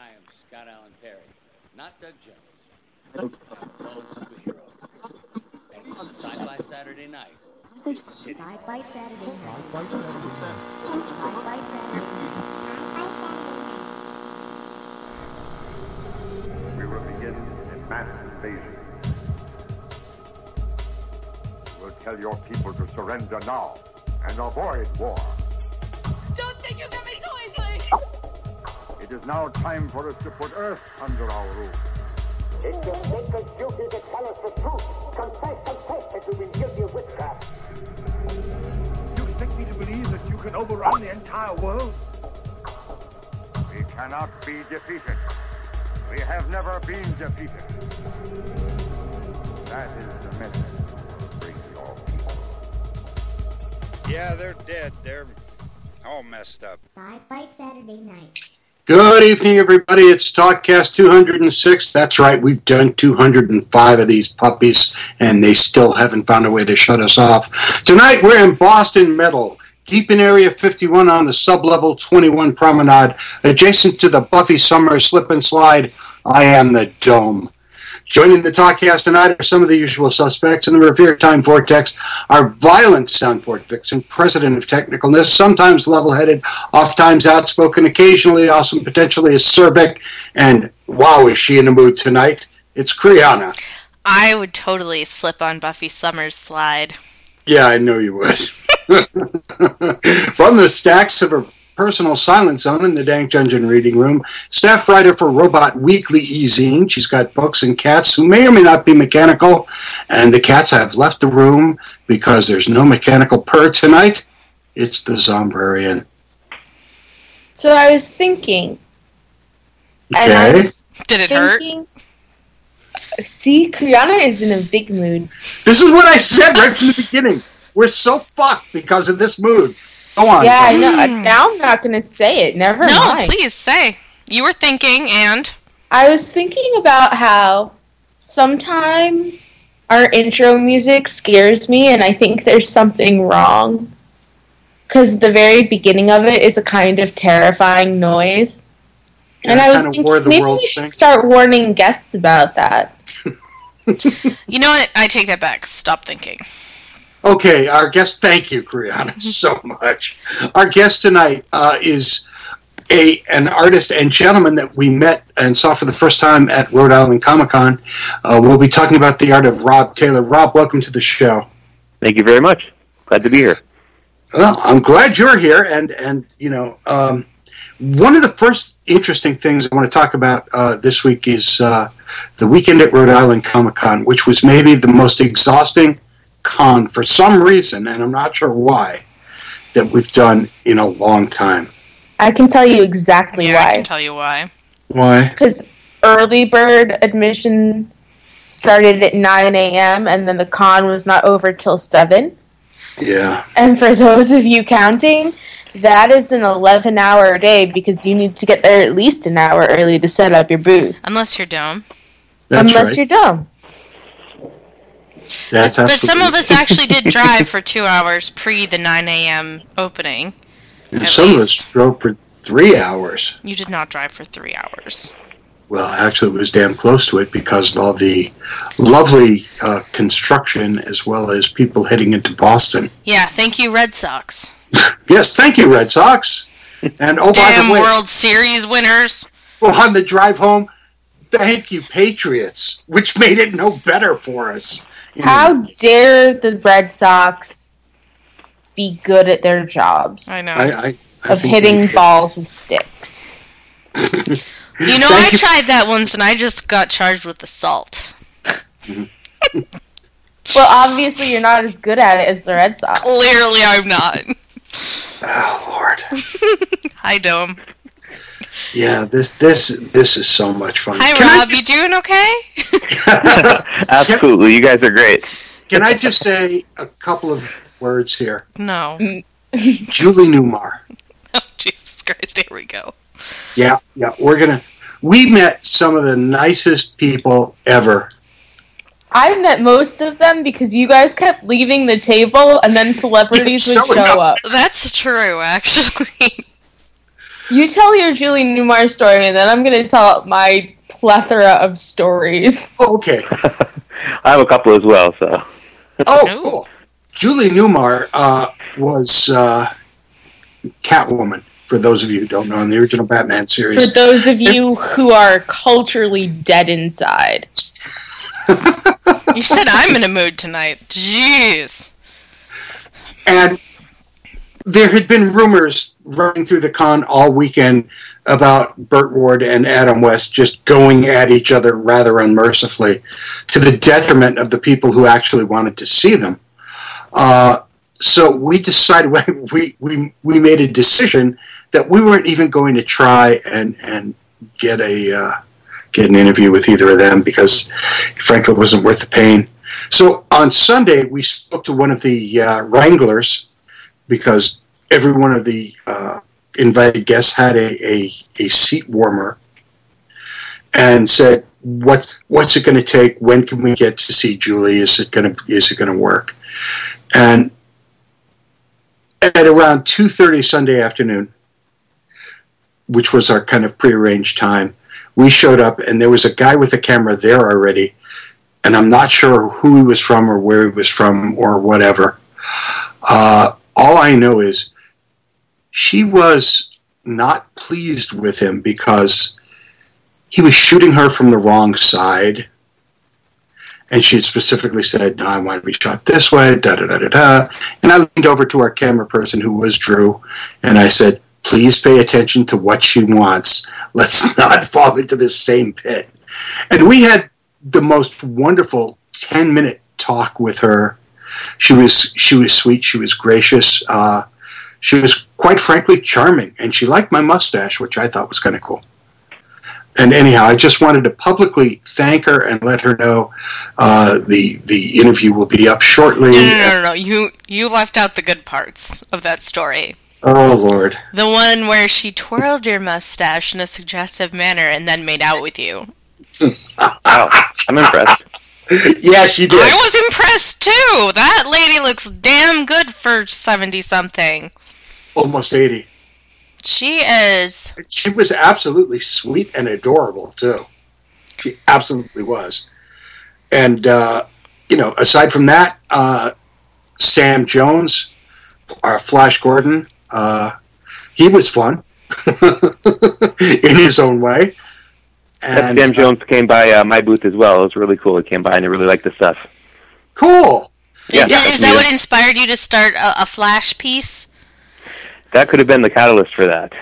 I am Scott Allen Perry, not Doug Jones. I'm fellow superhero. And on Sci-Fi Saturday Night, it's Titty. Sci-Fi Saturday night. Sci-Fi Saturday night. We will begin a mass invasion. We'll tell your people to surrender now and avoid war. It is now time for us to put Earth under our rule. It's your sacred duty to tell us the truth. Confess, confess that you've been guilty of witchcraft. You expect me to believe that you can overrun the entire world? We cannot be defeated. We have never been defeated. That is the message. Bring your people. Yeah, they're dead. They're all messed up. Sci-Fi Saturday night. Good evening, everybody. It's TalkCast 206. That's right, we've done 205 of these puppies, and they still haven't found a way to shut us off. Tonight, we're in Boston Metal, deep in Area 51 on the sub-level 21 promenade, adjacent to the Buffy Summer slip and slide. I am the Dome. Joining the talkcast tonight are some of the usual suspects in the revered time vortex. Our violent soundboard vixen, president of technicalness, sometimes level-headed, oft-times outspoken, occasionally awesome, potentially acerbic, and wow, is she in the mood tonight? It's Kriana. I would totally slip on Buffy Summers' slide. Yeah, I know you would. From the stacks of her personal silent zone in the Dank Dungeon reading room, staff writer for Robot Weekly Ezine. She's got books and cats who may or may not be mechanical, and the cats have left the room because there's no mechanical purr tonight. It's the Zombrarian. So I was thinking, and I Okay. was Did it hurt? See, Kriana is in a big mood. This is what I said right from the beginning. We're so fucked because of this mood. Go on. Yeah, I know. Mm. Now I'm not going to say it. Never No, mind. please say. You were thinking, and I was thinking about how sometimes our intro music scares me, and I think there's something wrong. Because the very beginning of it is a kind of terrifying noise. and I was thinking War of the maybe Worlds we should thing. start warning guests about that. you know what? I take that back. Stop thinking. Okay, our guest. Thank you, Kriana, so much. Our guest tonight uh, is a an artist and gentleman that we met and saw for the first time at Rhode Island Comic Con. Uh, we'll be talking about the art of Rob Taylor. Rob, welcome to the show. Thank you very much. Glad to be here. Well, I'm glad you're here, and and you know, um, one of the first interesting things I want to talk about uh, this week is uh, the weekend at Rhode Island Comic Con, which was maybe the most exhausting con for some reason, and I'm not sure why, that we've done in a long time. I can tell you exactly Yeah, I why. can tell you why. Why? because early bird admission started at 9 a.m. and then the con was not over till 7. Yeah. And for those of you counting, that is an 11 hour day because you need to get there at least an hour early to set up your booth. Unless you're dumb. That's unless right. you're dumb. That's But some of us actually did drive for two hours pre the 9 a.m. opening. and some of us drove for three hours. You did not drive for three hours. Well, actually, it was damn close to it because of all the lovely uh, construction as well as people heading into Boston. Yeah, thank you, Red Sox. Yes, thank you, Red Sox. And oh, by Damn the way, World Series winners. well, on the drive home, thank you, Patriots, which made it no better for us. You How dare the Red Sox be good at their jobs I know. I, I, I of hitting balls with sticks? you know, Thank I you. tried that once and I just got charged with assault. Mm-hmm. Well, obviously you're not as good at it as the Red Sox. Clearly, I'm not. Oh Lord, Hi, Dome. Yeah, this this this is so much fun. Hi, Can Rob. just- You doing okay? Absolutely. You guys are great. Can I just say a couple of words here? No. Mm. Julie Newmar. Oh, Jesus Christ. Here we go. Yeah, yeah, we're gonna. We met some of the nicest people ever. I met most of them because you guys kept leaving the table and then celebrities would show up. up. That's true, actually. You tell your Julie Newmar story, and then I'm going to tell my plethora of stories. Oh, okay. I have a couple as well, so. Oh, cool. Julie Newmar uh, was uh, Catwoman. For those of you who don't know, in the original Batman series. For those of you who are culturally dead inside. You said I'm in a mood tonight. Jeez. And there had been rumors running through the con all weekend about Burt Ward and Adam West just going at each other rather unmercifully to the detriment of the people who actually wanted to see them. Uh, so we decided we, we we made a decision that we weren't even going to try and and get a uh, get an interview with either of them because frankly it wasn't worth the pain. So on Sunday we spoke to one of the uh, Wranglers because every one of the uh, invited guests had a, a, a seat warmer and said what what's it going to take when can we get to see Julie is it going to is it going to work and at around 2.30 Sunday afternoon, which was our kind of prearranged time, we showed up and there was a guy with a camera there already. And I'm not sure who he was from or where he was from or whatever. Uh, all I know is she was not pleased with him because he was shooting her from the wrong side and she had specifically said, "No, I want to be shot this way." Da da da da da. And I leaned over to our camera person, who was Drew, and I said, "Please pay attention to what she wants. Let's not fall into this same pit." And we had the most wonderful ten minute talk with her. She was she was sweet. She was gracious. Uh, she was quite frankly charming, and she liked my mustache, which I thought was kind of cool and anyhow, I just wanted to publicly thank her and let her know uh, the the interview will be up shortly. No, no, no, no, no. You you left out the good parts of that story. Oh Lord! The one where she twirled your mustache in a suggestive manner and then made out with you. Wow, I'm impressed. Yeah, she did. I was impressed too. That lady looks damn good for seventy something. Almost eighty. She is. She was absolutely sweet and adorable too. She absolutely was. And uh, you know, aside from that, uh, Sam Jones, our Flash Gordon, uh, he was fun in his own way. And, Sam Jones came by uh, my booth as well. It was really cool. He came by and he really liked the stuff. Cool. Yeah, is, is that what inspired you to start a, a Flash piece? That could have been the catalyst for that.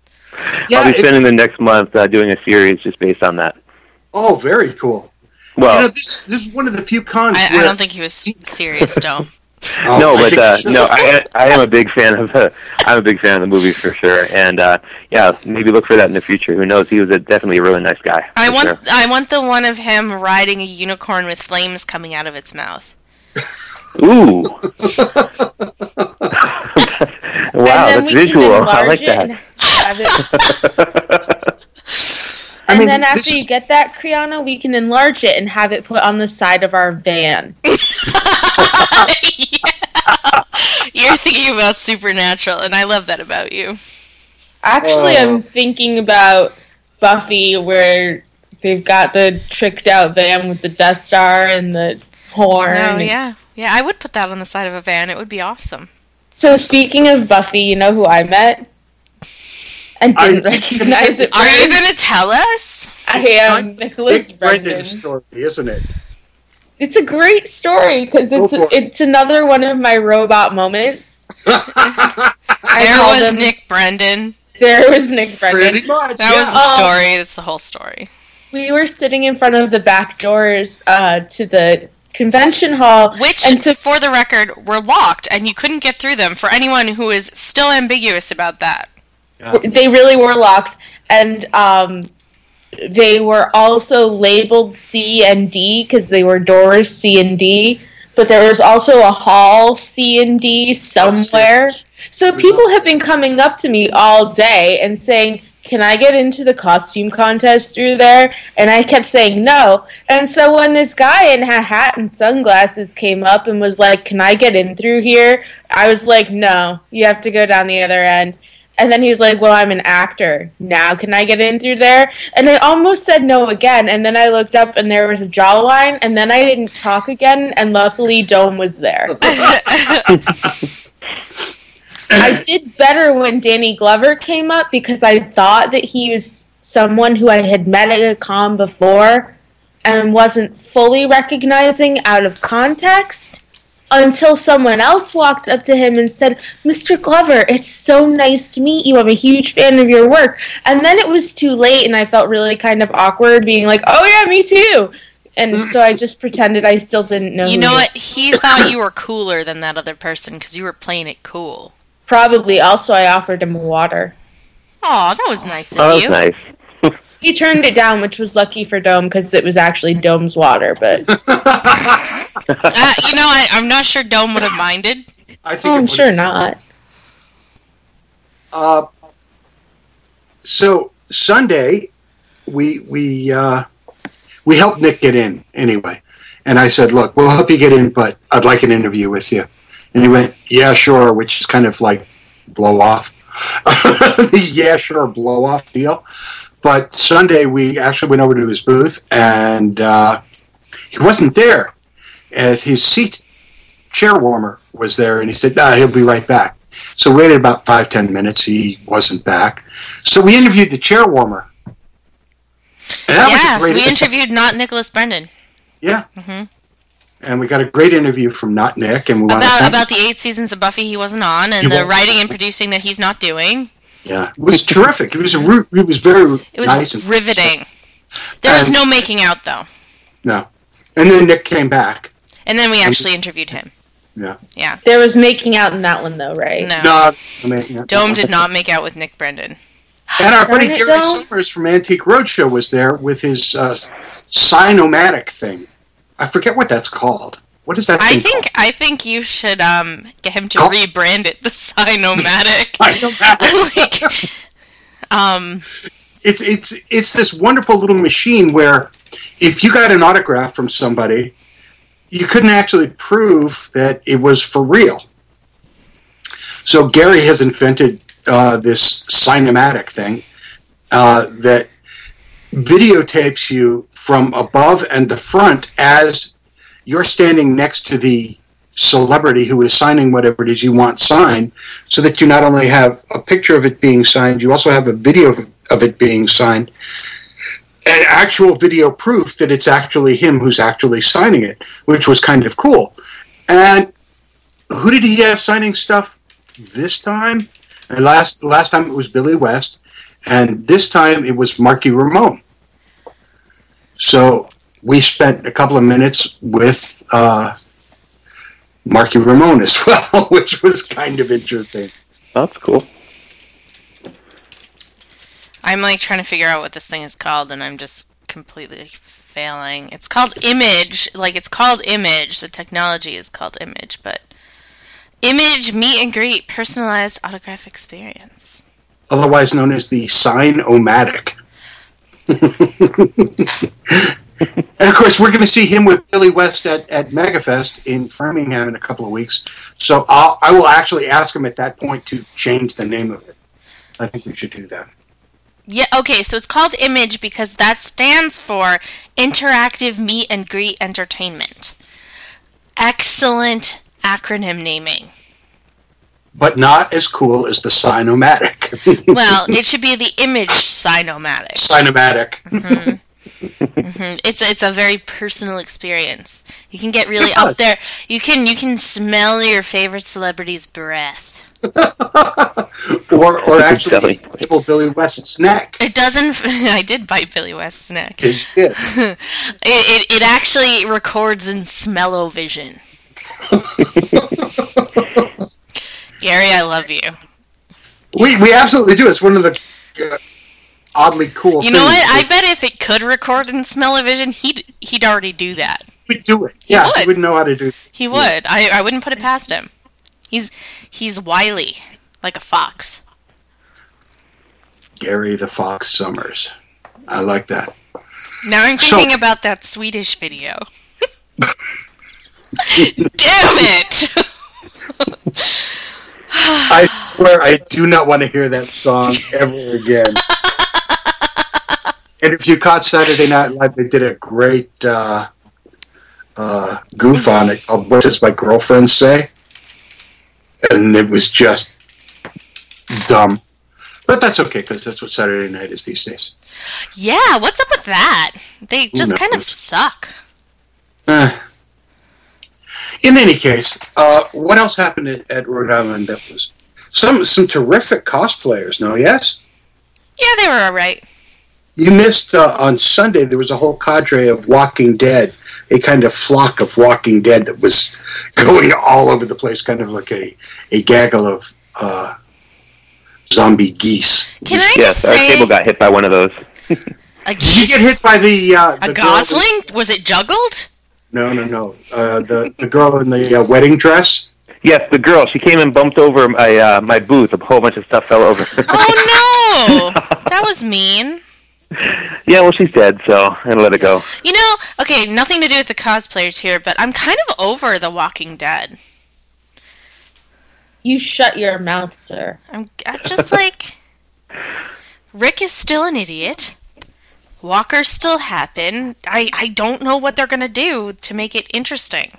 Yeah, I'll be it- spending the next month uh, doing a series just based on that. Oh, very cool. Well, you know, this, this is one of the few cons. I, I don't think he was serious, though. Oh, no, but uh, no, I, I am a big fan of the. I'm a big fan of the movie for sure, and uh, yeah, maybe look for that in the future. Who knows? He was a, definitely a really nice guy. I want sure. I want the one of him riding a unicorn with flames coming out of its mouth. Ooh. wow, that's visual. I like it and that. I and mean, then after you is- get that, Kriana, we can enlarge it and have it put on the side of our van. You're thinking about supernatural, and I love that about you. Actually, Oh. I'm thinking about Buffy, where they've got the tricked out van with the Death Star and the horn. Oh yeah, yeah. I would put that on the side of a van. It would be awesome. So speaking of Buffy, you know who I met? And didn't you- recognize it. Are you gonna tell us? I am Nicholas Big Brendon. Brendon story, isn't it? It's a great story because it's it. it's another one of my robot moments. There was him- Nick Brendon. There was Nick Brendon. Pretty much. That yeah. was the Um, story. That's the whole story. We were sitting in front of the back doors uh, to the convention hall, Which, and so for the record, were locked, and you couldn't get through them. For anyone who is still ambiguous about that, they really were locked, and um, they were also labeled C and D because they were doors C and D. But there was also a hall C and D somewhere. So people have been coming up to me all day and saying, can I get into the costume contest through there? And I kept saying no. And so when this guy in a hat and sunglasses came up and was like, Can I get in through here? I was like, No, you have to go down the other end. And then he was like, Well, I'm an actor. Now can I get in through there? And I almost said no again. And then I looked up and there was a jawline. And then I didn't talk again. And luckily, Dome was there. I did better when Danny Glover came up because I thought that he was someone who I had met at a con before and wasn't fully recognizing out of context until someone else walked up to him and said, Mr. Glover, it's so nice to meet you. I'm a huge fan of your work. And then it was too late and I felt really kind of awkward being like, oh yeah, me too. And mm. so I just pretended I still didn't know. You know he what? He thought you were cooler than that other person because you were playing it cool. Probably. Also, I offered him water. Aw, that was nice of Oh, that's you. nice. He turned it down, which was lucky for Dome because it was actually Dome's water. But Uh, you know, I, I'm not sure Dome would have minded. I think oh, I'm would- sure not. Uh, so Sunday, we we uh, we helped Nick get in anyway, and I said, "Look, we'll help you get in, but I'd like an interview with you." And he went, "Yeah, sure," which is kind of like blow off, yeah, sure, blow off deal. But Sunday, we actually went over to his booth, and uh, he wasn't there. And his seat chair warmer was there, and he said, "Nah, he'll be right back." So we waited about five ten minutes. He wasn't back, so we interviewed the chair warmer. And that was yeah, we interviewed not Nicholas Brendon Yeah, hmm and we got a great interview from Not Nick, and we about about the eight seasons of Buffy he wasn't on, and He the was. writing and producing that he's not doing. Yeah, it was terrific. It was a ru- it was very It was nice. and- riveting. There was no making out though, No, and then Nick came back. and then we actually interviewed him. Yeah, Yeah, There was making out in that one, though, right? no, no, I mean, yeah. Dome did not make out with Nick Brendon. And our buddy Gary Dome. Sohmers from Antique Roadshow was there with his uh, Sign-O-Matic thing. I forget what that's called. What is that I think I think you should um get him to Call- rebrand it the called? Like, um, it's it's it's this wonderful little machine where if you got an autograph from somebody, you couldn't actually prove that it was for real. So Gary has invented uh, this Sign-O-Matic thing uh, that videotapes you from above and the front as you're standing next to the celebrity who is signing whatever it is you want signed, so that you not only have a picture of it being signed, you also have a video of, it being signed, and actual video proof that it's actually him who's actually signing it, which was kind of cool. And who did he have signing stuff this time? And last last time it was Billy West, and this time it was Marky Ramone. So we spent a couple of minutes with uh, Marky Ramone as well, which was kind of interesting. That's cool. I'm like trying to figure out what this thing is called, and I'm just completely failing. It's called Image, like it's called Image. The technology is called Image, but Image meet and greet personalized autograph experience. otherwise known as the Sign-O-Matic. and of course, we're going to see him with Billy West at, at MegaFest in Framingham in a couple of weeks. So I'll, I will actually ask him at that point to change the name of it. I think we should do that. Yeah, okay, so it's called Image because that stands for Interactive Meet and Greet Entertainment. Excellent acronym naming. But not as cool as the Sign-O-Matic. Well, it should be the Image Sinomatic. Sign-O-Matic. Mm-hmm. Mhm. It's it's a very personal experience. You can get really up there. You can you can smell your favorite celebrity's breath. or, or actually, Definitely. nibble Billy West's neck. It doesn't. I did bite Billy West's neck. His did. it, it it actually records in smell-o-vision. Gary, I love you. We, we absolutely do. It's one of the uh, oddly cool You know what? I bet if it could record in smell-o-vision, he'd he'd already do that. We'd do it. Yeah, would. he would know how to do it. He would. I I wouldn't put it past him. He's he's wily, like a fox. Gary the Fox Sohmers. I like that. Now I'm So- thinking about that Swedish video. Damn it! I swear I do not want to hear that song ever again. and if you caught Saturday Night Live, they did a great uh, uh, goof on it called What Does My Girlfriend Say? And it was just dumb. But that's okay because that's what Saturday night is these days. Yeah, what's up with that? They just kind of suck. Eh. In any case, uh, what else happened at, at Rhode Island? That was some some terrific cosplayers. No, yes. Yeah, they were alright. You missed uh, on Sunday. There was a whole cadre of Walking Dead, a kind of flock of Walking Dead that was going all over the place, kind of like a a gaggle of uh, zombie geese. Can I Yes, just our say table got hit by one of those. a Did you get hit by the uh, A the girl- gosling? Was it juggled? No, no, no. Uh, the the girl in the uh, wedding dress. Yes, the girl. She came and bumped over my uh, my booth. A whole bunch of stuff fell over. Oh no! that was mean. yeah, well, she's dead, so I let it go. You know, okay, nothing to do with the cosplayers here, but I'm kind of over The Walking Dead. You shut your mouth, sir. I'm, I'm just like, Rick is still an idiot. Walkers still happen. I, I don't know what they're gonna do to make it interesting.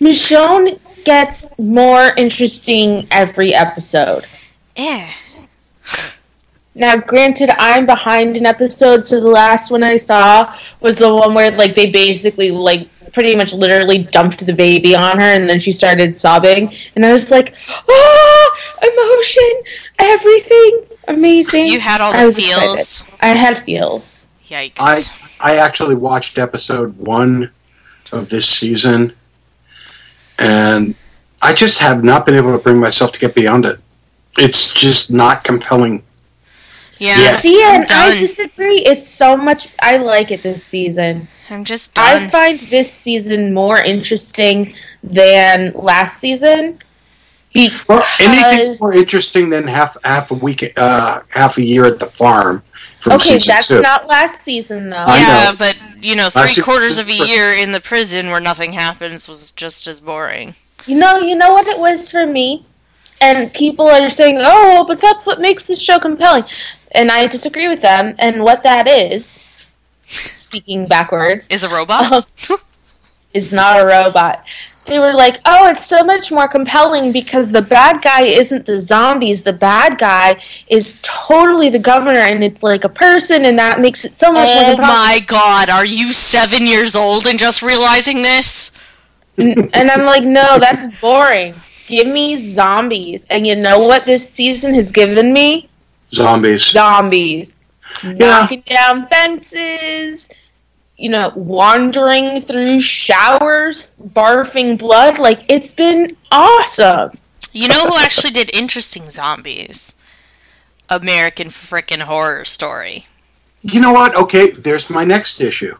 Michonne gets more interesting every episode. Eh. Now, granted, I'm behind an episode, so the last one I saw was the one where, like, they basically, like, pretty much literally dumped the baby on her, and then she started sobbing, and I was like, "Oh, emotion, everything, amazing." You had all I the was feels. excited. I had feels. Yikes. I I actually watched episode one of this season, and I just have not been able to bring myself to get beyond it. It's just not compelling. yeah, Yeah. See, I'm and I disagree. It's so much. I like it this season. I'm just I find this season more interesting than last season. Because Well, anything's more interesting than half half a week, uh, half a year at the farm from okay, that's two. not last season though. I yeah, know. but you know, three see- quarters of a year in the prison where nothing happens was just as boring. You know, you know what it was for me, and people are saying, "Oh, but that's what makes this show compelling," and I disagree with them. And what that is, speaking backwards, Is a robot? is not a robot. They were like, "Oh, it's so much more compelling because the bad guy isn't the zombies. The bad guy is totally the governor, and it's like a person, and that makes it so much more oh compelling." my god, are you seven years old and just realizing this? and I'm like, no, that's boring. Give me zombies. And you know what this season has given me? Zombies. Zombies. Yeah. Knocking down fences, you know, wandering through showers, barfing blood. Like, it's been awesome. You know who actually did interesting zombies? American frickin' horror story. You know what? Okay, there's my next issue.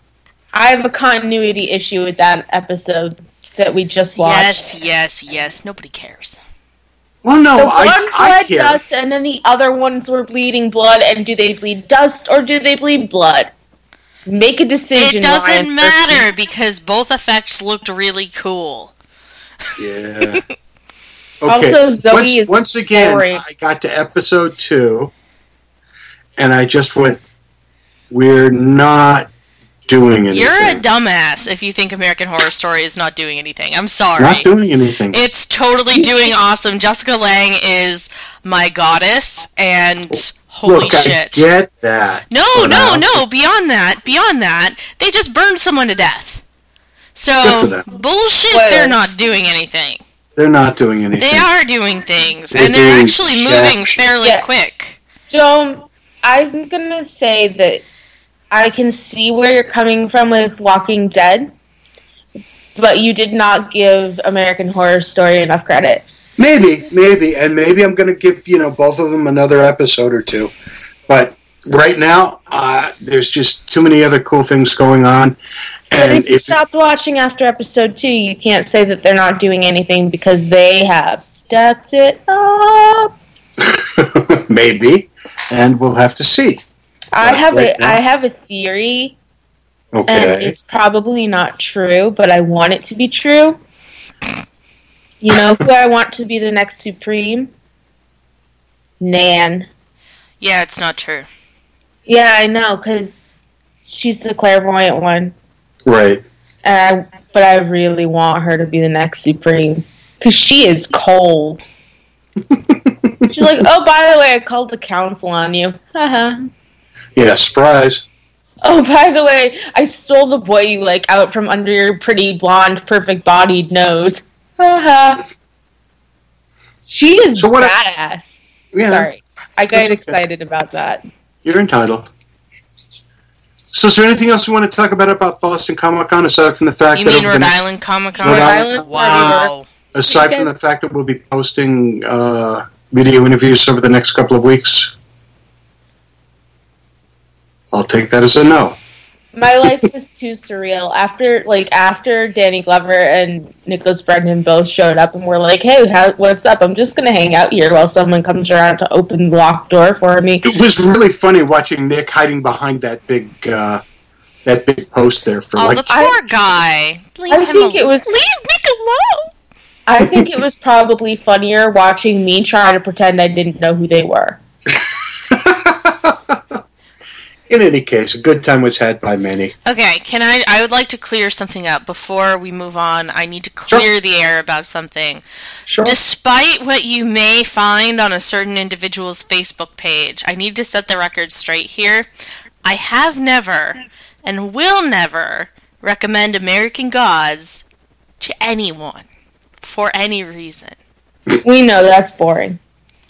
I have a continuity issue with that episode that we just watched. Yes, yes, yes. Nobody cares. Well, no, the I, one I bled care. dust, and then the other ones were bleeding blood. And do they bleed dust or do they bleed blood? Make a decision. It doesn't Ryan matter because both effects looked really cool. Yeah. Okay. Also, Zoe once, is once again, boring. I got to episode two, and I just went, "We're not doing anything. You're a dumbass if you think American Horror Story is not doing anything. I'm sorry. not doing anything." It's totally doing awesome. Jessica Lange is my goddess, and holy Look, I shit. get that. No, but no, I also- no. Beyond that, beyond that, they just burned someone to death. So bullshit. What They're else? not doing anything. They're not doing anything. They are doing things, They're and they're actually jack moving fairly Yeah. quick. Joan, I'm gonna say that I can see where you're coming from with Walking Dead, but you did not give American Horror Story enough credit. Maybe, maybe, and maybe I'm going to give you know both of them another episode or two. But right now, uh, there's just too many other cool things going on, But and if you stopped watching after episode two, you can't say that they're not doing anything because they have stepped it up. maybe, and we'll have to see. I have right a now? I have a theory, and Okay. it's probably not true, but I want it to be true. You know who I want to be the next Supreme? Nan. Yeah, it's not true. Yeah, I know, because she's the clairvoyant one. Right. And I, but I really want her to be the next Supreme. Because she is cold. she's like, oh, by the way, I called the council on you. Haha. Yeah, surprise. Oh, by the way, I stole the boy you like out from under your pretty blonde, perfect bodied nose. Haha. She is So what I- badass. Yeah, Sorry. I got That's okay. excited about that. you're entitled. So, is there anything else you want to talk about about Boston Comic Con aside from the fact You that mean Rhode Island Comic Con? Rhode Island, Wow. aside from the fact that we'll be posting uh, video interviews over the next couple of weeks? I'll take that as a no. My life was too surreal after, like, after Danny Glover and Nicholas Brendon both showed up and were like, "Hey, how, what's up? I'm just gonna hang out here while someone comes around to open the locked door for me." It was really funny watching Nick hiding behind that big uh, that big post there for Oh, like the poor guy. Leave I him think alone. it was- Leave Nick alone. I think it was probably funnier watching me try to pretend I didn't know who they were. In any case, a good time was had by many. Okay, can I? I would like to clear something up before we move on. I need to clear the air about something. Sure. Despite what you may find on a certain individual's Facebook page, I need to set the record straight here. I have never and will never recommend American Gods to anyone for any reason. We know that's boring.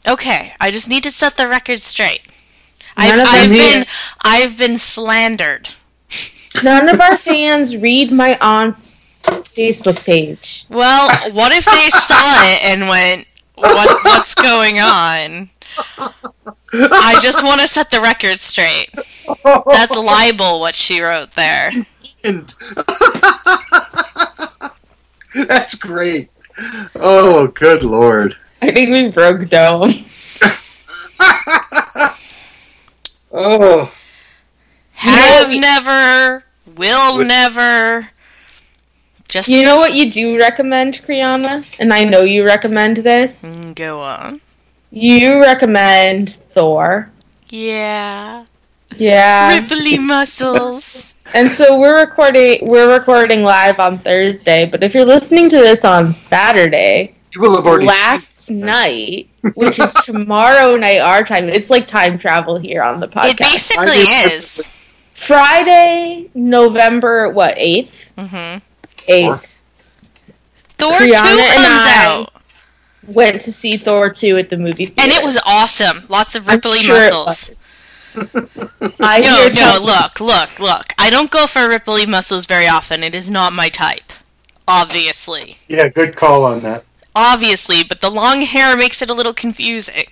Okay, I just need to set the record straight. None I've, I've been here. I've been slandered. None of our fans read my aunt's Facebook page. Well, what if they saw it and went, what, "What's going on?" I just want to set the record straight. That's libel what she wrote there. That's great. Oh, good lord. I think we broke Dome. Oh, Have you- never, will never. Just You know what you do recommend, Kriana? And I know you recommend this. Mm, go on. You recommend Thor. Yeah. Yeah. Ripply muscles. And so we're recording we're recording live on Thursday, but if you're listening to this on Saturday, you will have already last night, which is tomorrow night our time, it's like time travel here on the podcast. It basically I- is. Friday, November what, eighth? hmm Eighth. Thor Brianna 2 comes and I- out. Went to see Thor 2 at the movie theater. And it was awesome. Lots of ripply sure muscles. I No, no, tell- look, look, look. I don't go for ripply muscles very often. It is not my type. Obviously. Yeah, good call on that. Obviously, but the long hair makes it a little confusing.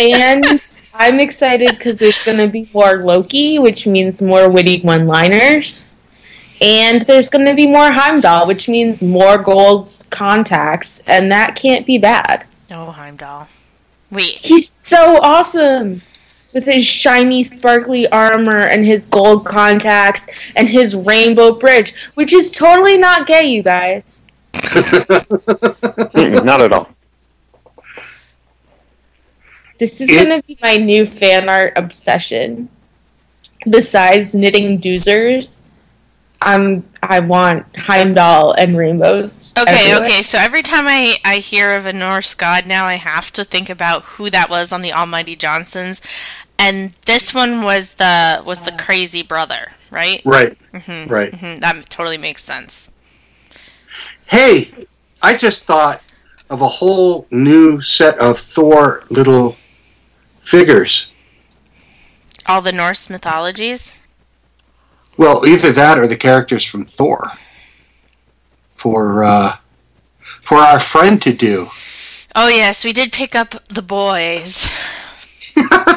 and I'm excited because there's going to be more Loki, which means more witty one-liners. And there's going to be more Heimdall, which means more gold contacts, and that can't be bad. No, Heimdall. Wait. He's so awesome with his shiny, sparkly armor and his gold contacts and his rainbow bridge, which is totally not gay, you guys. Not at all. This is going to be my new fan art obsession. Besides knitting doozers, I'm I want Heimdall and rainbows. Okay, everywhere. okay. So every time I, I hear of a Norse god now, I have to think about who that was on the Almighty Johnsons, and this one was the was the crazy brother, right? Right, Mm-hmm. right. Mm-hmm. That totally makes sense. Hey, I just thought of a whole new set of Thor little figures. All the Norse mythologies. Well, either that or the characters from Thor. For uh, for our friend to do. Oh yes, we did pick up the boys.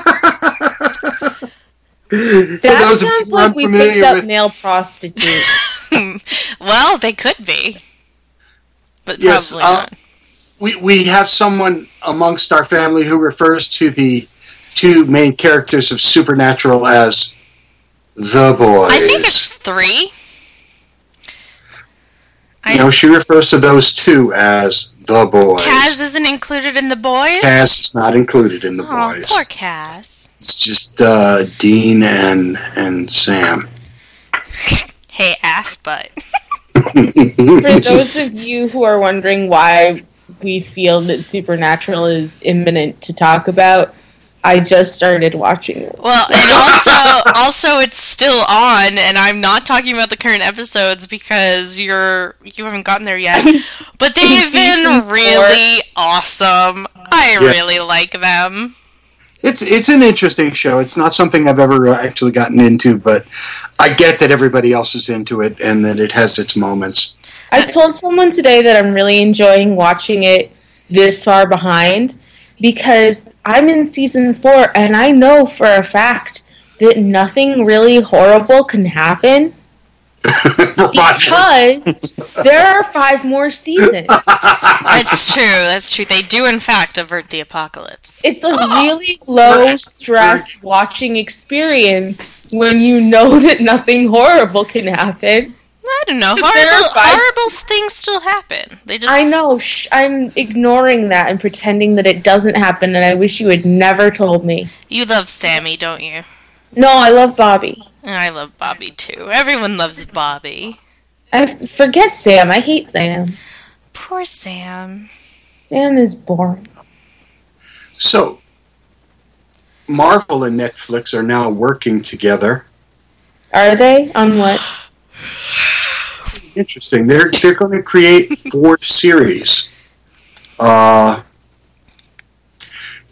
For That those of sounds like we picked unfamiliar up with male prostitutes. well, they could be, but Yes, probably uh, not. we we have someone amongst our family who refers to the two main characters of Supernatural as the boys. I think it's three. you know, she refers to those two as the boys. Cass isn't included in the boys. Cass is not included in the oh, boys. poor Cass. It's just uh, Dean and and Sam. Hey, ass butt. For those of you who are wondering why we feel that Supernatural is imminent to talk about, I just started watching it. Well, and also, also it's still on, and I'm not talking about the current episodes because you're you haven't gotten there yet. But they've Season been four. really awesome. I Yeah. really like them. It's it's an interesting show. It's not something I've ever uh, actually gotten into, but I get that everybody else is into it and that it has its moments. I told someone today that I'm really enjoying watching it this far behind because I'm in season four and I know for a fact that nothing really horrible can happen because there are five more seasons. That's true. That's true. They do, in fact, avert the apocalypse. It's a really low stress watching experience when you know that nothing horrible can happen. I don't know. Horrible, five- horrible things still happen. They just. I know. Sh- I'm ignoring that and pretending that it doesn't happen, and I wish you had never told me. You love Sammy, don't you? No, I love Bobby. And I love Bobby too. Everyone loves Bobby. I forget Sam. I hate Sam. Poor Sam. Sam is boring. So, Marvel and Netflix are now working together. Are they on what? Interesting. They're they're going to create four series uh,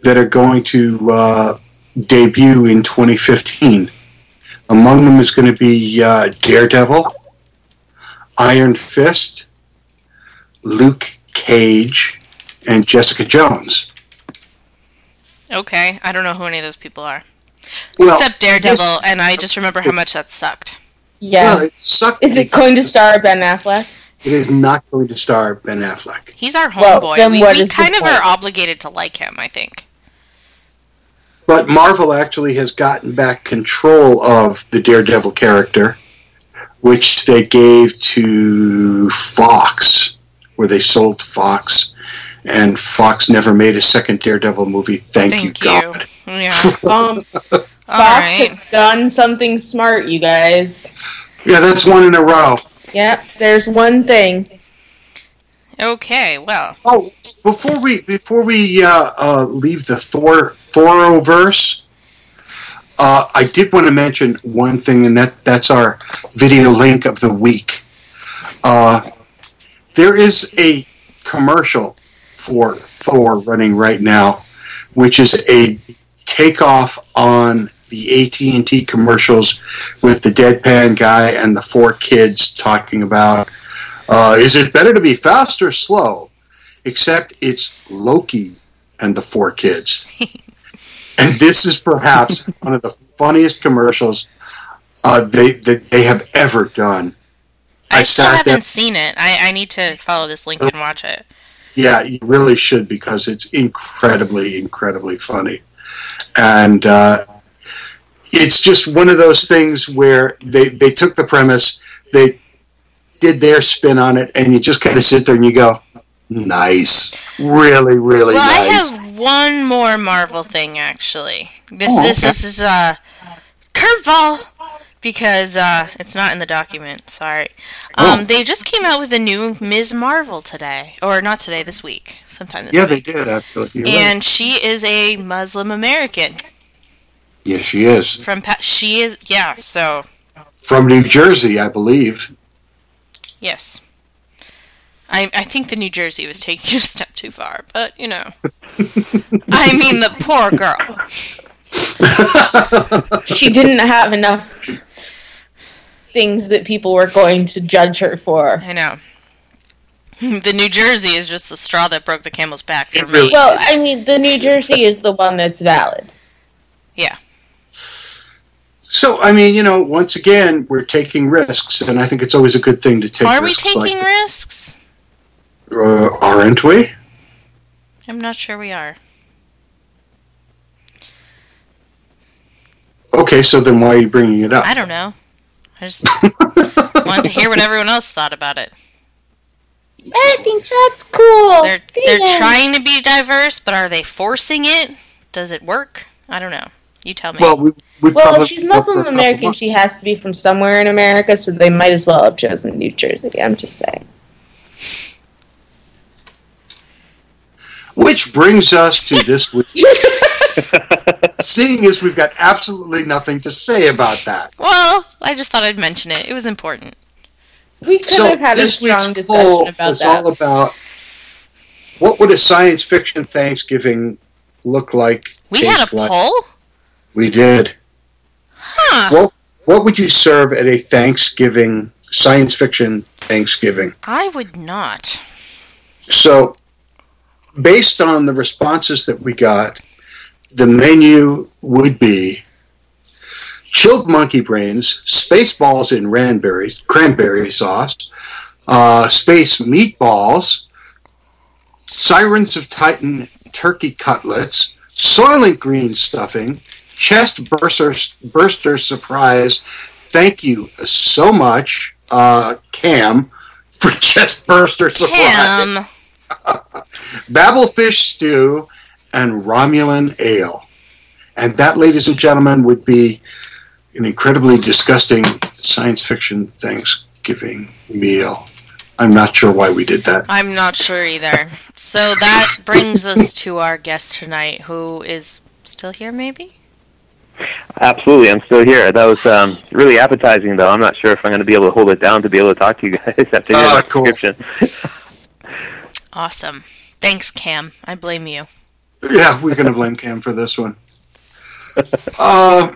that are going to uh, debut in 2015. Among them is going to be uh, Daredevil, Iron Fist, Luke Cage, and Jessica Jones. Okay, I don't know who any of those people are. Well, Except Daredevil, this- and I just remember how much that sucked. Yeah. Well, it sucked. is it going to star Ben Affleck? It is not going to star Ben Affleck. He's our homeboy. then we we kind of point? are obligated to like him, I think. But Marvel actually has gotten back control of the Daredevil character, which they gave to Fox, where they sold Fox, and Fox never made a second Daredevil movie. Thank, you, Thank you. God. Yeah. Um, Fox Alright. has done something smart, you guys. Yeah, that's one in a row. Yep, there's one thing. Okay, well. Oh, before we before we uh, uh, leave the Thor Thoroverse, uh, I did want to mention one thing, and that that's our video link of the week. Uh, there is a commercial for Thor running right now, which is a takeoff on the AT and T commercials with the deadpan guy and the four kids talking about uh, is it better to be fast or slow? Except it's Loki and the four kids. and this is perhaps one of the funniest commercials uh, they that they have ever done. I, still haven't there- seen it. I, I need to follow this link and watch it. Yeah, you really should because it's incredibly, incredibly funny. And uh, it's just one of those things where they, they took the premise, they did their spin on it, and you just kind of sit there and you go, nice. Really, really well, I nice. have one more Marvel thing actually. This Oh, this okay. this is uh curveball because uh it's not in the document. Sorry. Um, Oh. they just came out with a new Ms. Marvel today, or not today, this week, sometime this yeah, they week. did, actually. You're right. and she is a Muslim American Yes, she is. from pa- she is yeah. So From New Jersey, I believe. Yes. I, I think the New Jersey was taking it a step too far, but you know. I mean, the poor girl. She didn't have enough things that people were going to judge her for. I know. The New Jersey is just the straw that broke the camel's back for me. Well, I mean, the New Jersey is the one that's valid. Yeah. So, I mean, you know, once again, we're taking risks, and I think it's always a good thing to take Are we taking like risks? uh, aren't we? I'm not sure we are. Okay, so then why are you bringing it up? I don't know. I just wanted to hear what everyone else thought about it. I think that's cool. They're they're trying to be diverse, but are they forcing it? Does it work? I don't know. You tell me. Well, we, we Well, if she's Muslim American, she has to be from somewhere in America, so they might as well have chosen New Jersey. I'm just saying. Which brings us to this week. Seeing as we've got absolutely nothing to say about that. Well, I just thought I'd mention it. It was important. We could So have had a this strong week's discussion poll about was that. all about what would a science fiction Thanksgiving look like? We had a like? poll? We did. Huh. What What would you serve at a Thanksgiving science fiction Thanksgiving? I would not. So, based on the responses that we got, the menu would be chilled monkey brains, space balls in cranberry, cranberry sauce, uh, space meatballs, sirens of Titan turkey cutlets, soylent green stuffing, chest burster, burster surprise. Thank you so much, uh, Cam, for chest burster surprise. Cam. Babelfish stew, and Romulan ale. And that, ladies and gentlemen, would be an incredibly disgusting science fiction Thanksgiving meal. I'm not sure why we did that. I'm not sure either. So that brings us to our guest tonight, who is still here, maybe? Absolutely, I'm still here. That was um, really appetizing, though. I'm not sure if I'm going to be able to hold it down to be able to talk to you guys after your Ah, cool. description. Awesome. Thanks, Cam. I blame you. Yeah, we're going to blame Cam for this one. Uh,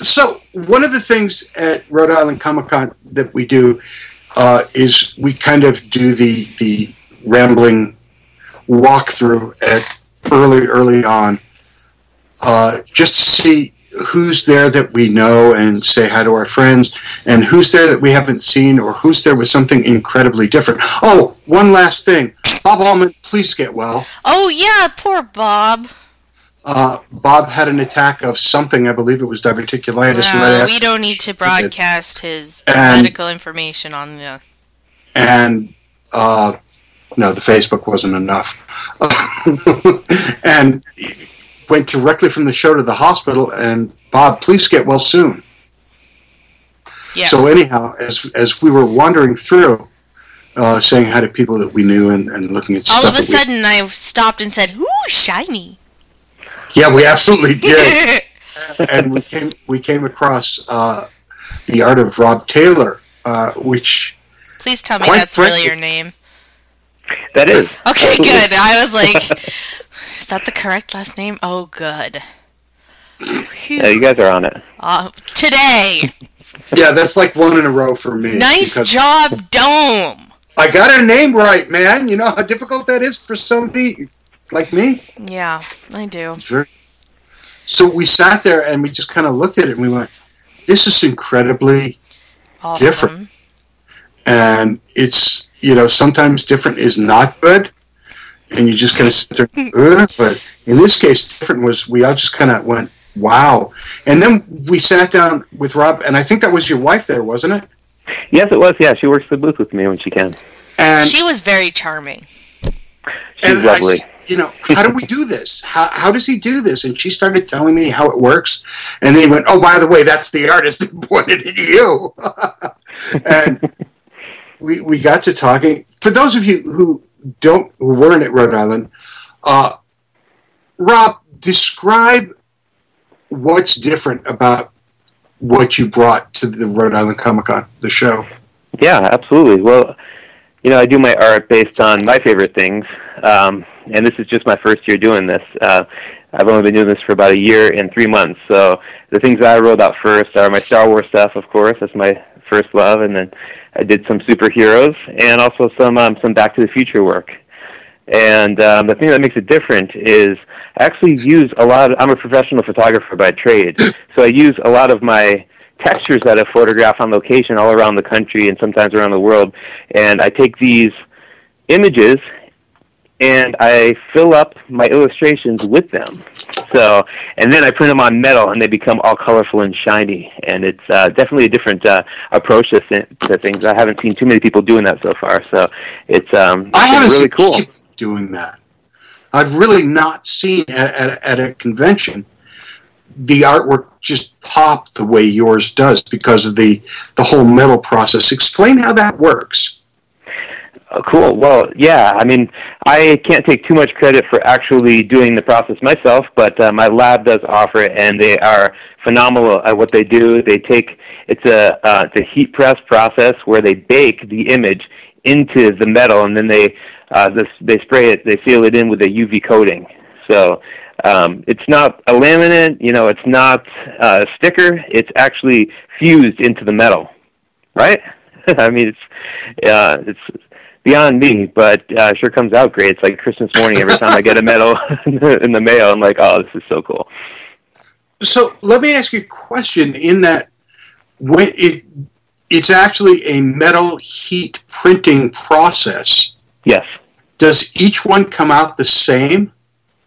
so, one of the things at Rhode Island Comic Con that we do uh, is we kind of do the the rambling walkthrough at early early on, uh, just to see who's there that we know and say hi to our friends, and who's there that we haven't seen, or who's there with something incredibly different. Oh, one last thing, Bob Allman, please get well. Oh, yeah, poor Bob. Uh, Bob had an attack of something. I believe it was diverticulitis. No, right we don't need to broadcast his And- medical information on the. and uh, no, the Facebook wasn't enough. and went directly from the show to the hospital. And Bob, please get well soon. Yes. So anyhow, as as we were wandering through, uh, saying hi to people that we knew and, and looking at All stuff. of a that we- sudden, I stopped and said, "Ooh, shiny!" yeah, we absolutely did. and we came we came across uh, the art of Rob Taylor, uh, which Please tell me Quite that's really your name. That is. Okay, Absolutely. good. I was like, "Is that the correct last name?" Oh, good. Yeah, you guys are on it. Uh, today, yeah, that's like one in a row for me. nice job, Dome. I got her name right, man. You know how difficult that is for somebody like me. Yeah, I do. It's very- So we sat there and we just kind of looked at it and we went, "This is incredibly Awesome. different." And it's you know sometimes different is not good, and you just kind of sit there. "Ugh," but in this case, different was we all just kind of went, "Wow!" And then we sat down with Rob, and I think that was your wife there, wasn't it? Yes, it was. Yeah, she works the booth with me when she can. And She was very charming. She's and I lovely. you know, how do we do this? How, how does he do this? And she started telling me how it works. And then he went, oh, by the way, that's the artist that pointed at you. and we, we got to talking. For those of you who don't, who weren't at Rhode Island, uh, Rob, describe what's different about what you brought to the Rhode Island Comic Con, the show. Yeah, absolutely. Well, you know, I do my art based on my favorite things, um, and this is just my first year doing this. Uh, I've only been doing this for about a year and three months. So the things that I wrote out first are my Star Wars stuff, of course. That's my first love, and then I did some superheroes and also some um, some Back to the Future work. And um, the thing that makes it different is I actually use a lot. Of, I'm a professional photographer by trade, so I use a lot of my textures that I photograph on location all around the country and sometimes around the world. And I take these images and I fill up my illustrations with them. So, and then I print them on metal, and they become all colorful and shiny. And it's uh, definitely a different uh, approach to, th- to things. I haven't seen too many people doing that so far. So, it's um, I haven't really seen cool. doing that. I've really not seen at, at, at a convention the artwork just pop the way yours does because of the the whole metal process. Explain how that works. Oh, cool. Well, yeah. I mean, I can't take too much credit for actually doing the process myself, but uh, my lab does offer it, and they are phenomenal at what they do. They take it's a uh, it's a heat press process where they bake the image into the metal, and then they uh, this, they spray it, they seal it in with a UV coating. So um, it's not a laminate, you know, it's not uh, a sticker. It's actually fused into the metal, right? I mean, it's uh, it's beyond me, but uh, sure comes out great. It's like Christmas morning every time I get a medal in the mail. I'm like, oh, this is so cool. So let me ask you a question. In that, when it it's actually a metal heat printing process. Yes. Does each one come out the same?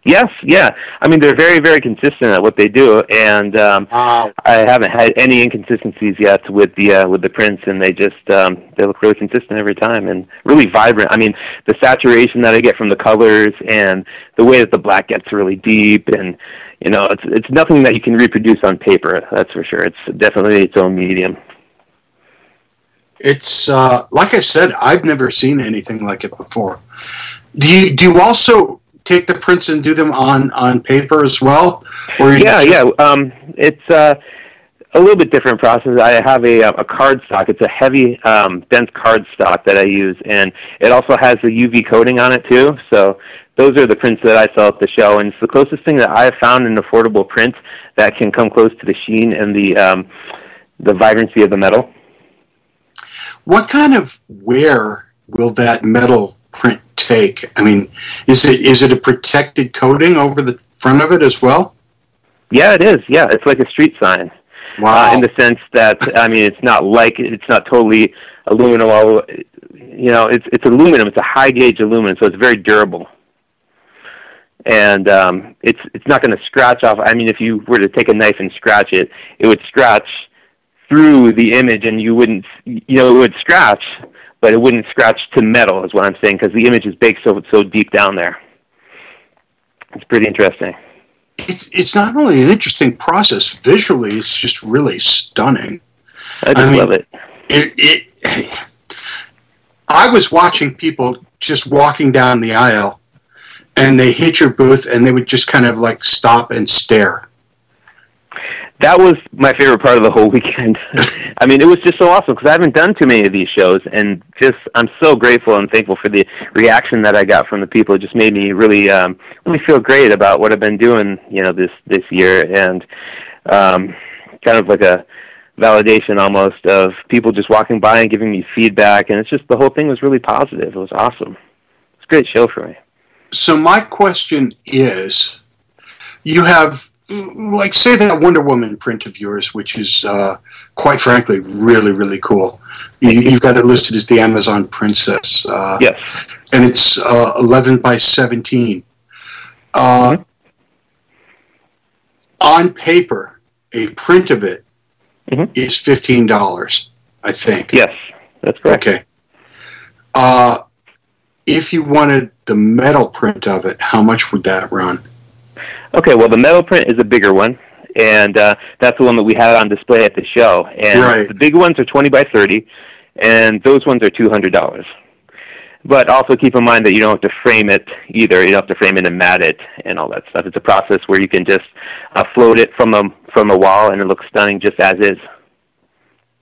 Yes, yeah. I mean, they're very, very consistent at what they do, and um, Wow. I haven't had any inconsistencies yet with the uh, with the prints, and they just um, they look really consistent every time and really vibrant. I mean, the saturation that I get from the colors and the way that the black gets really deep, and you know, it's it's nothing that you can reproduce on paper. That's for sure. It's definitely its own medium. It's uh, like I said, I've never seen anything like it before. Do you do you also take the prints and do them on on paper as well? Or yeah, just- yeah. Um, it's uh, a little bit different process. I have a a card stock. It's a heavy, um, dense card stock that I use, and it also has a UV coating on it too. So those are the prints that I sell at the show, and it's the closest thing that I have found an affordable print that can come close to the sheen and the um, the vibrancy of the metal. What kind of wear will that metal print take? I mean, is it is it a protected coating over the front of it as well? Yeah, it is. Yeah, it's like a street sign. Wow. Uh, in the sense that I mean, it's not like it's not totally aluminum. All you know, it's it's aluminum. It's a high gauge aluminum, so it's very durable. And um, it's it's not going to scratch off. I mean, if you were to take a knife and scratch it, it would scratch through the image, and you wouldn't. You know, it would scratch, but it wouldn't scratch to metal. Is what I'm saying because the image is baked so so deep down there. It's pretty interesting. It's it's not only an interesting process visually; it's just really stunning. I just I mean- love it. It, it I was watching people just walking down the aisle, and they hit your booth, and they would just kind of like stop and stare. That was my favorite part of the whole weekend. I mean, it was just so awesome because I haven't done too many of these shows, and just I'm so grateful and thankful for the reaction that I got from the people. It just made me really, um, really feel great about what I've been doing, you know, this this year, and um, kind of like a validation almost of people just walking by and giving me feedback, and it's just the whole thing was really positive. It was awesome. It's a great show for me. So my question is, you have like say that Wonder Woman print of yours, which is uh, quite frankly really really cool. You, you've got it listed as the Amazon Princess. Uh, Yes. and it's uh, 11 by 17. Uh, On paper, a print of it is $15, I think. Yes, that's correct. Okay. Uh, if you wanted the metal print of it, how much would that run? Okay, well, the metal print is a bigger one, and uh, that's the one that we had on display at the show. And Right. the big ones are 20 by 30, and those ones are $200. But also keep in mind that you don't have to frame it either. You don't have to frame it and mat it and all that stuff. It's a process where you can just uh, float it from a from a wall, and it looks stunning just as is.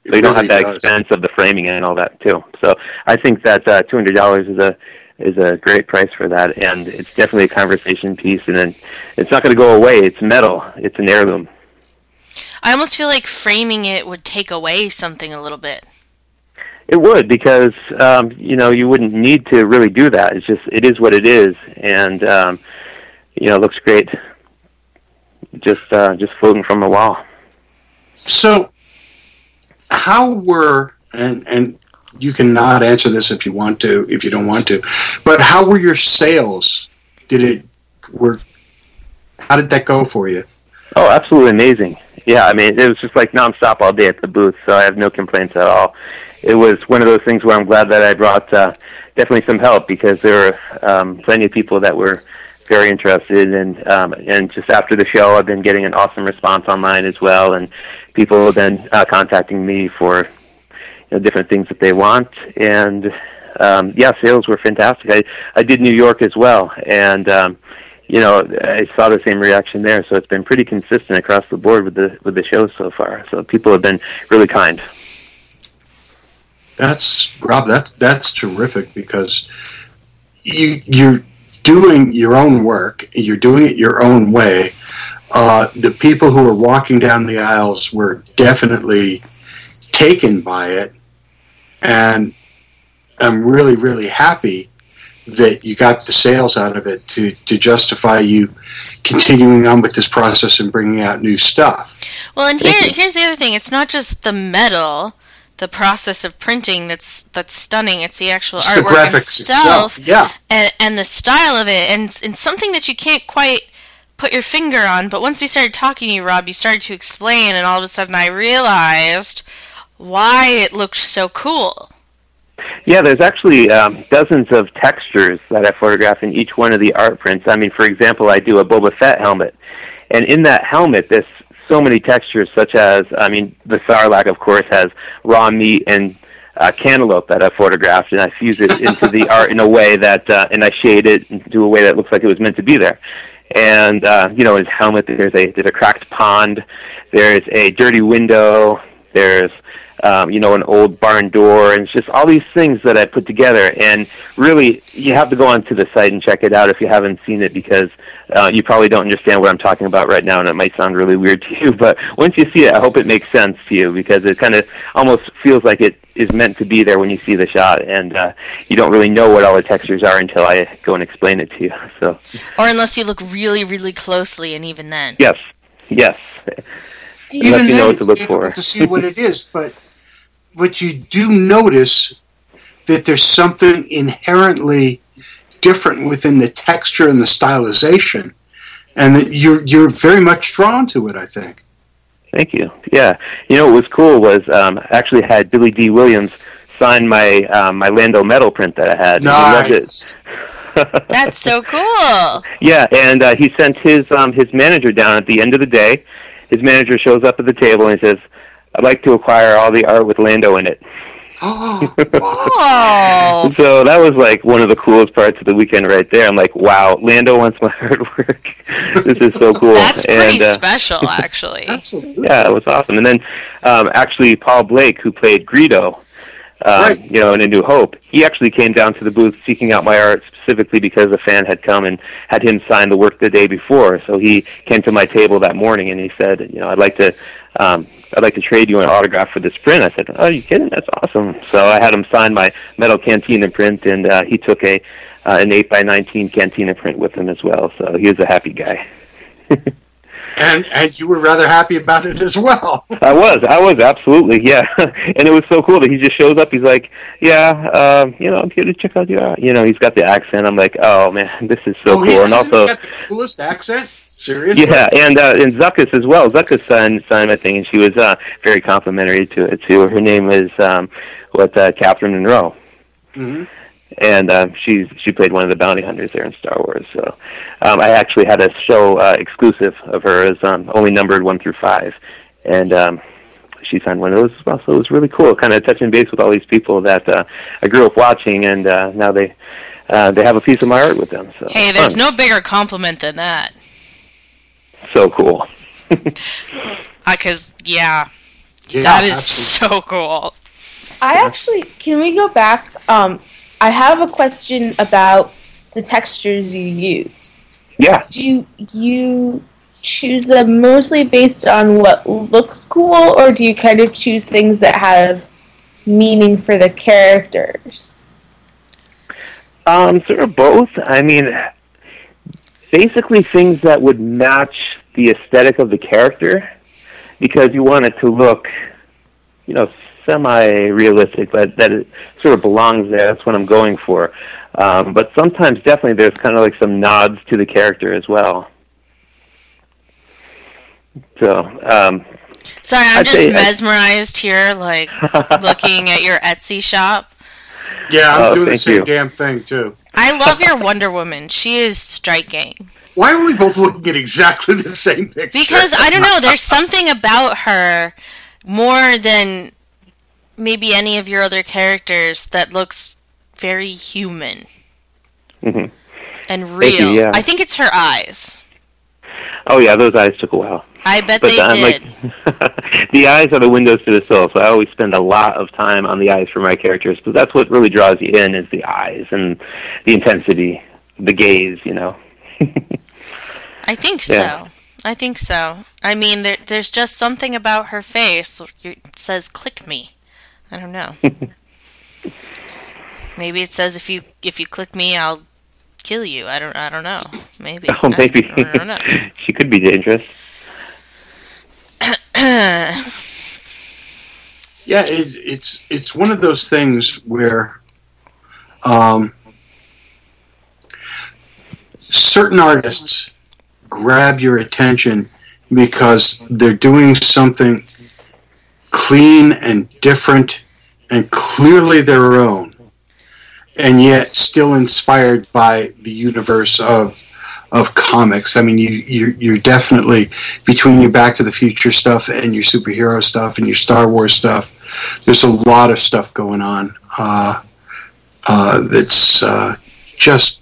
So you don't have that expense of the framing and all that too. So I think that uh, two hundred dollars is a is a great price for that, and it's definitely a conversation piece. And then it's not going to go away. It's metal. It's an heirloom. I almost feel like framing it would take away something a little bit. It would because um, you know you wouldn't need to really do that. It's just it is what it is, and um, you know it looks great. Just uh, just floating from the wall. So, how were and and you cannot answer this if you want to, if you don't want to. But how were your sales? Did it were? How did that go for you? Oh, absolutely amazing. Yeah, I mean, it was just like nonstop all day at the booth, so I have no complaints at all. It was one of those things where I'm glad that I brought uh, definitely some help because there were um, plenty of people that were very interested, and um, and just after the show, I've been getting an awesome response online as well, and people have been uh, contacting me for know, different things that they want, and um, yeah, sales were fantastic. I I did New York as well, and um, you know I saw the same reaction there. So it's been pretty consistent across the board with the with the shows so far. So people have been really kind. That's Rob. That's that's terrific because you you're doing your own work. You're doing it your own way. Uh, the people who were walking down the aisles were definitely taken by it, and I'm really really happy that you got the sales out of it to to justify you continuing on with this process and bringing out new stuff. Well, and here, here's the other thing: it's not just the metal, the process of printing that's that's stunning. It's the actual It's the artwork graphics stuff, itself, yeah. and and the style of it, and and something that you can't quite put your finger on. But once we started talking to you, Rob, you started to explain, and all of a sudden, I realized why it looked so cool. Yeah, there's actually um, dozens of textures that I photograph in each one of the art prints. I mean, for example, I do a Boba Fett helmet, and in that helmet, there's so many textures, such as, I mean, the Sarlacc, of course, has raw meat and uh, cantaloupe that I photographed, and I fuse it into the art in a way that, uh, and I shade it into a way that looks like it was meant to be there. And uh, you know, his helmet, there's a there's a cracked pond, there's a dirty window, there's um, you know, an old barn door, and it's just all these things that I put together. And really, you have to go onto the site and check it out if you haven't seen it, because uh, you probably don't understand what I'm talking about right now, and it might sound really weird to you. But once you see it, I hope it makes sense to you, because it kind of almost feels like it is meant to be there when you see the shot, and uh, you don't really know what all the textures are until I go and explain it to you. So, Or unless you look really, really closely, and even then. yes, yes. Even Unless you know then, what to it's look difficult for. to see what it is, but but you do notice that there's something inherently different within the texture and the stylization, and that you're you're very much drawn to it. I think. Thank you. Yeah, you know what was cool was um, I actually had Billy Dee Williams sign my um, my Lando metal print that I had. Nice. it. That's so cool. Yeah, and uh, he sent his um, his manager down at the end of the day. His manager shows up at the table and he says, "I'd like to acquire all the art with Lando in it." Oh. So that was like one of the coolest parts of the weekend right there. I'm like, "Wow, Lando wants my artwork. this is so cool." That's pretty and, uh, special, actually. Absolutely. yeah, it was awesome. And then um, actually, Paul Blake, who played Greedo, uh, you know, in A New Hope, he actually came down to the booth seeking out my art specifically because a fan had come and had him sign the work the day before. So he came to my table that morning and he said, you know, I'd like to, um, I'd like to trade you an autograph for this print. I said, Oh, are you kidding? That's awesome. So I had him sign my metal cantina print, and uh, he took a uh, an eight by nineteen cantina print with him as well. So he was a happy guy. And and you were rather happy about it as well. I was, I was absolutely, yeah. and it was so cool that he just shows up. He's like, "Yeah, um, you know, I'm here to check out your, you know." He's got the accent. I'm like, "Oh man, this is so oh, he cool." And hasn't also, got the coolest accent. Seriously. yeah, and uh, and Zuckuss as well. Zuckuss signed signed my thing, and she was uh, very complimentary to it too. Her name is um, what uh, Catherine Monroe. hmm and uh, she's she played one of the bounty hunters there in Star Wars. So um, I actually had a show uh, exclusive of her as um, only numbered one through five, and um, she signed one of those as well. So it was really cool, kind of touching base with all these people that uh, I grew up watching, and uh, now they uh, they have a piece of my art with them. So Hey, there's fun. no bigger compliment than that. so cool. Because, yeah, Yeah, that is absolutely. so cool. I actually can we go back? Um, I have a question about the textures you use. Yeah. Do you you choose them mostly based on what looks cool, or do you kind of choose things that have meaning for the characters? Um, sort of both. I mean, basically things that would match the aesthetic of the character, because you want it to look, you know, semi-realistic, but that it sort of belongs there. That's what I'm going for. Um, but sometimes, definitely, there's kind of like some nods to the character as well. So, um, Sorry, I'm I'd just say- mesmerized here, like looking at your Etsy shop. Yeah, I'm Oh, doing the same you. damn thing too. I love your Wonder Woman. She is striking. Why are we both looking at exactly the same picture? Because I don't know, there's something about her more than maybe any of your other characters that looks very human mhm. and real. you, yeah. I think it's her eyes. oh yeah, those eyes took a while. I bet But they I'm did. like, the eyes are the windows to the soul. So I always spend a lot of time on the eyes for my characters, but that's what really draws you in is the eyes and the intensity, the gaze. You know. I think Yeah. so. I think so. I mean, there, there's just something about her face it says "click me." I don't know. maybe it says if you if you click me, I'll kill you. I don't I don't know. Maybe. Oh, maybe I, I don't know. she could be dangerous. Yeah, it, it's it's one of those things where um, certain artists grab your attention because they're doing something clean and different and clearly their own, and yet still inspired by the universe of of comics. I mean, you you're, you're definitely between your Back to the Future stuff and your superhero stuff and your Star Wars stuff. There's a lot of stuff going on uh, uh, that's uh, just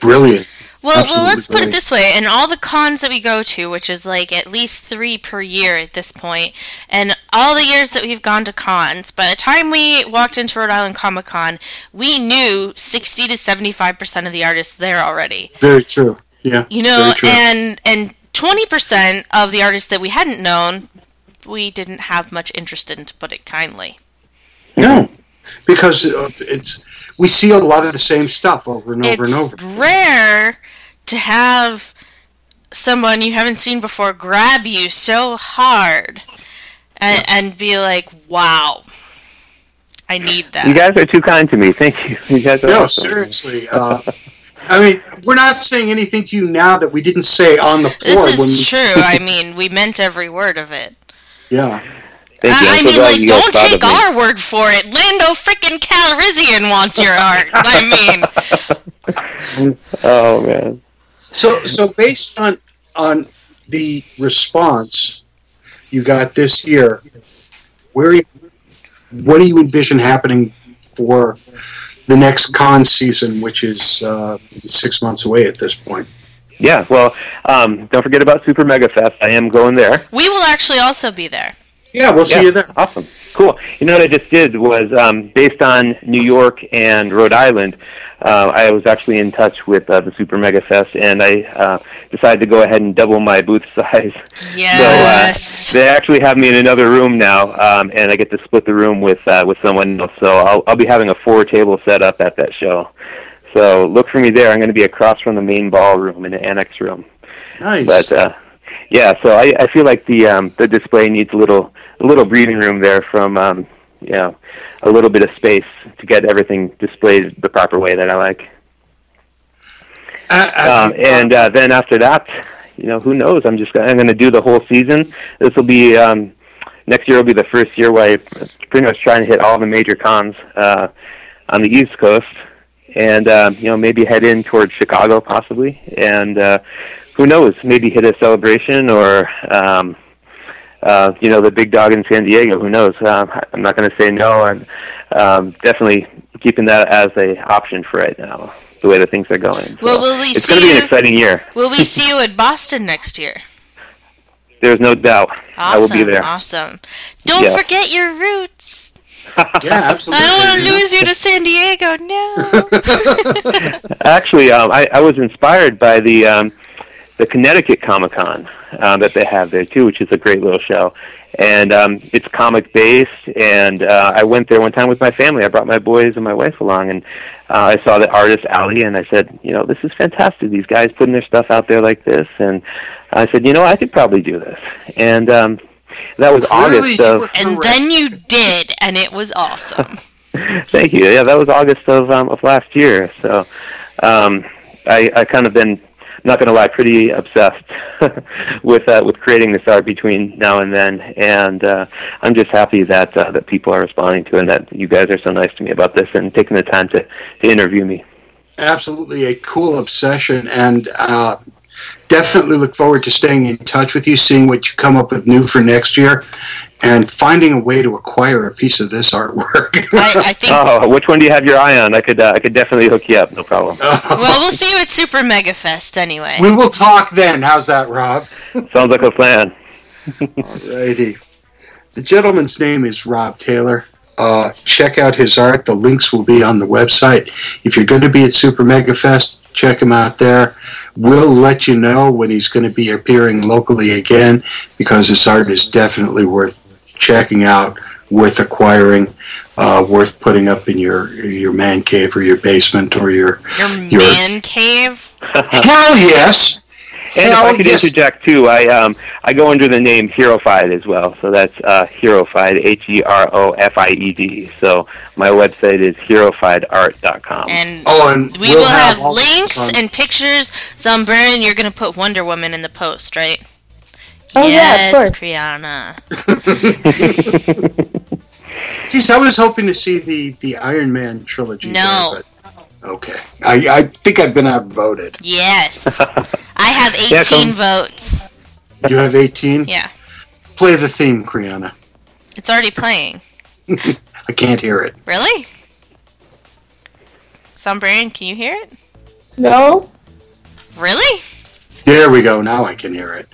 brilliant. Well, well, let's put it this way: and all the cons that we go to, which is like at least three per year at this point, and all the years that we've gone to cons, by the time we walked into Rhode Island Comic Con, we knew sixty to seventy-five percent of the artists there already. Very true. Yeah, You know, and and twenty percent of the artists that we hadn't known, we didn't have much interest in, to put it kindly. no, because it's we see a lot of the same stuff over and over it's and over. It's rare to have someone you haven't seen before grab you so hard and, and be like, "Wow, I need that." You guys are too kind to me. Thank you. You guys are No, awesome. seriously. Uh, I mean, we're not saying anything to you now that we didn't say on the floor. this when is we, true. I mean, we meant every word of it. Yeah. Thank you. I, I'm I so mean, like, you don't take of me. our word for it. Lando freaking Calrissian wants your art. I mean, Oh man. So, so based on on the response you got this year, where you, what do you envision happening for the next con season, which is uh, six months away at this point? Yeah. Well, um, don't forget about Super Mega Fest. I am going there. we will actually also be there. Yeah, we'll see Yeah, you there. Awesome. Cool. You know what I just did was um, based on New York and Rhode Island. Uh, I was actually in touch with uh, the Super Mega Fest, and I uh, decided to go ahead and double my booth size. Yes. So uh, they actually have me in another room now, um, and I get to split the room with uh, with someone else. So I'll I'll be having a four table set up at that show. So look for me there. I'm going to be across from the main ballroom in the annex room. Nice. But uh, yeah, so I, I feel like the um, the display needs a little a little breathing room there from um, you know a little bit of space to get everything displayed the proper way that I like. Uh, Um, and uh, then after that, you know, who knows? I'm just gonna, I'm going to do the whole season. This will be um, next year. Will be the first year where I pretty much trying to hit all the major cons uh, on the East Coast, and um, you know maybe head in towards Chicago possibly, and uh, who knows? Maybe hit a celebration or. Um, uh, you know the big dog in San Diego. Who knows? Um, I'm not going to say no. I'm um, definitely keeping that as a option for right now. The way that things are going. Well, will we it's going to be an exciting year. Will we see you at Boston next year? There's no doubt. I will Awesome. be there. Awesome. Don't Yeah. forget your roots. yeah, absolutely. I don't want to lose you to San Diego. No. Actually, um, I, I was inspired by the um, the Connecticut Comic Con um, that they have there too, which is a great little show. And um, it's comic based, and uh, I went there one time with my family. I brought my boys and my wife along, and uh, I saw the artist alley, and I said, you know, this is fantastic. These guys putting their stuff out there like this, and I said, you know, I could probably do this. And um, That was Clearly August you of. were And then you did, and it was awesome. Thank you. Yeah, that was August of um, of last year. So, um, I I kind of been not going to lie, pretty obsessed with uh, with creating this art between now and then, and uh, I'm just happy that uh, that people are responding to it, and that you guys are so nice to me about this and taking the time to, to interview me. absolutely a cool obsession and uh, definitely look forward to staying in touch with you seeing what you come up with new for next year and finding a way to acquire a piece of this artwork I, I think. Oh, which one do you have your eye on? I could uh, I could definitely hook you up. No problem. Well, we'll see you at Super Mega Fest anyway. we will talk then how's that rob Sounds like a plan. Alrighty. The gentleman's name is Rob Taylor. Uh, check out his art. The links will be on the website. If you're going to be at Super Mega Fest, check him out there. We'll let you know when he's going to be appearing locally again because his art is definitely worth checking out, worth acquiring, uh, worth putting up in your your man cave or your basement or your Your your man cave. hell yes. And if I could yes. interject too, I um I go under the name Herofied as well. So that's uh Herofied, H E R O F I E D. So my website is herofiedart.com. And Oh, and we we'll will have, all this links and pictures. So, I'm Brian, you're going to put Wonder Woman in the post, right? Oh, yeah, of yes, course. Kriana. Geez, I was hoping to see the the Iron Man trilogy. No. there, but okay. I I think I've been outvoted. Yes. I have 18 Yeah, come- votes. You have eighteen. Yeah. Play the theme, Kriana. It's already playing. I can't hear it. Really? Sombrian, can you hear it? No? Really? There we go. Now I can hear it.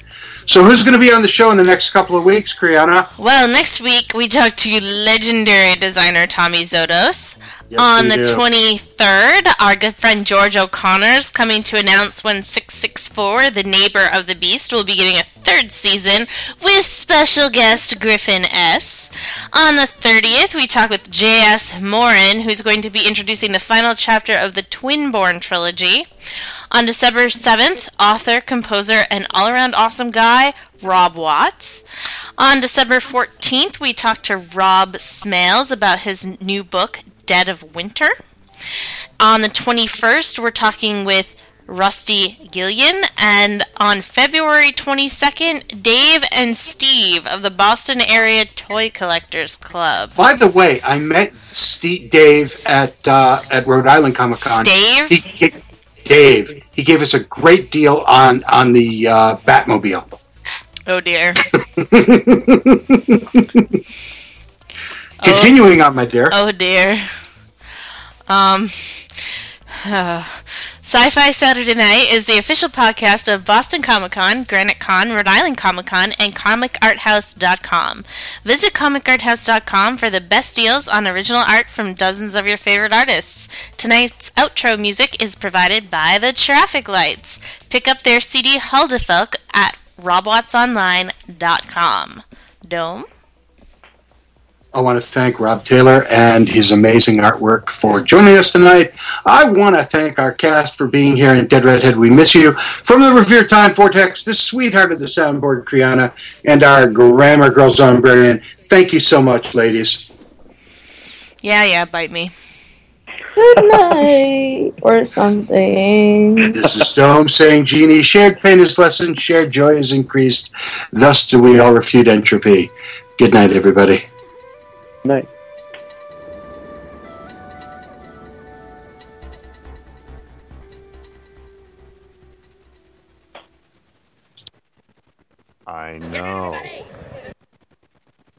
So who's going to be on the show in the next couple of weeks, Kriana? Well, next week we talk to legendary designer Tommy Zodos. Yes, On the do. 23rd, our good friend George O'Connor's coming to announce when 664, The Neighbor of the Beast, will be getting a third season with special guest Griffin S. On the 30th, we talk with J.S. Morin, who's going to be introducing the final chapter of the Twinborn trilogy. On December 7th, author, composer, and all around awesome guy, Rob Watts. On December 14th, we talked to Rob Smales about his new book, Dead of Winter. On the 21st, we're talking with Rusty Gillian. And on February 22nd, Dave and Steve of the Boston Area Toy Collectors Club. By the way, I met Steve Dave at uh, at Rhode Island Comic Con. He, he- Dave. He gave us a great deal on on the uh, Batmobile. Oh dear. Continuing on, my dear. Oh dear. Um. Sci-Fi Saturday Night is the official podcast of Boston Comic Con, Granite Con, Rhode Island Comic Con, and ComicArthouse.com. Visit ComicArthouse.com for the best deals on original art from dozens of your favorite artists. Tonight's outro music is provided by the Traffic Lights. Pick up their CD Huldefelk at robwattsonline.com. Dome? I want to thank Rob Taylor and his amazing artwork for joining us tonight. I want to thank our cast for being here and Dead Redhead, we miss you. From the Revere Time Vortex, the sweetheart of the soundboard, Kriana, and our grammar girl, Zombrarian. Thank you so much, ladies. Yeah, yeah, bite me. Good night. or something. This is Dome saying, Genie, shared pain is lessened, shared joy is increased. Thus do we all refute entropy. Good night, everybody night I know.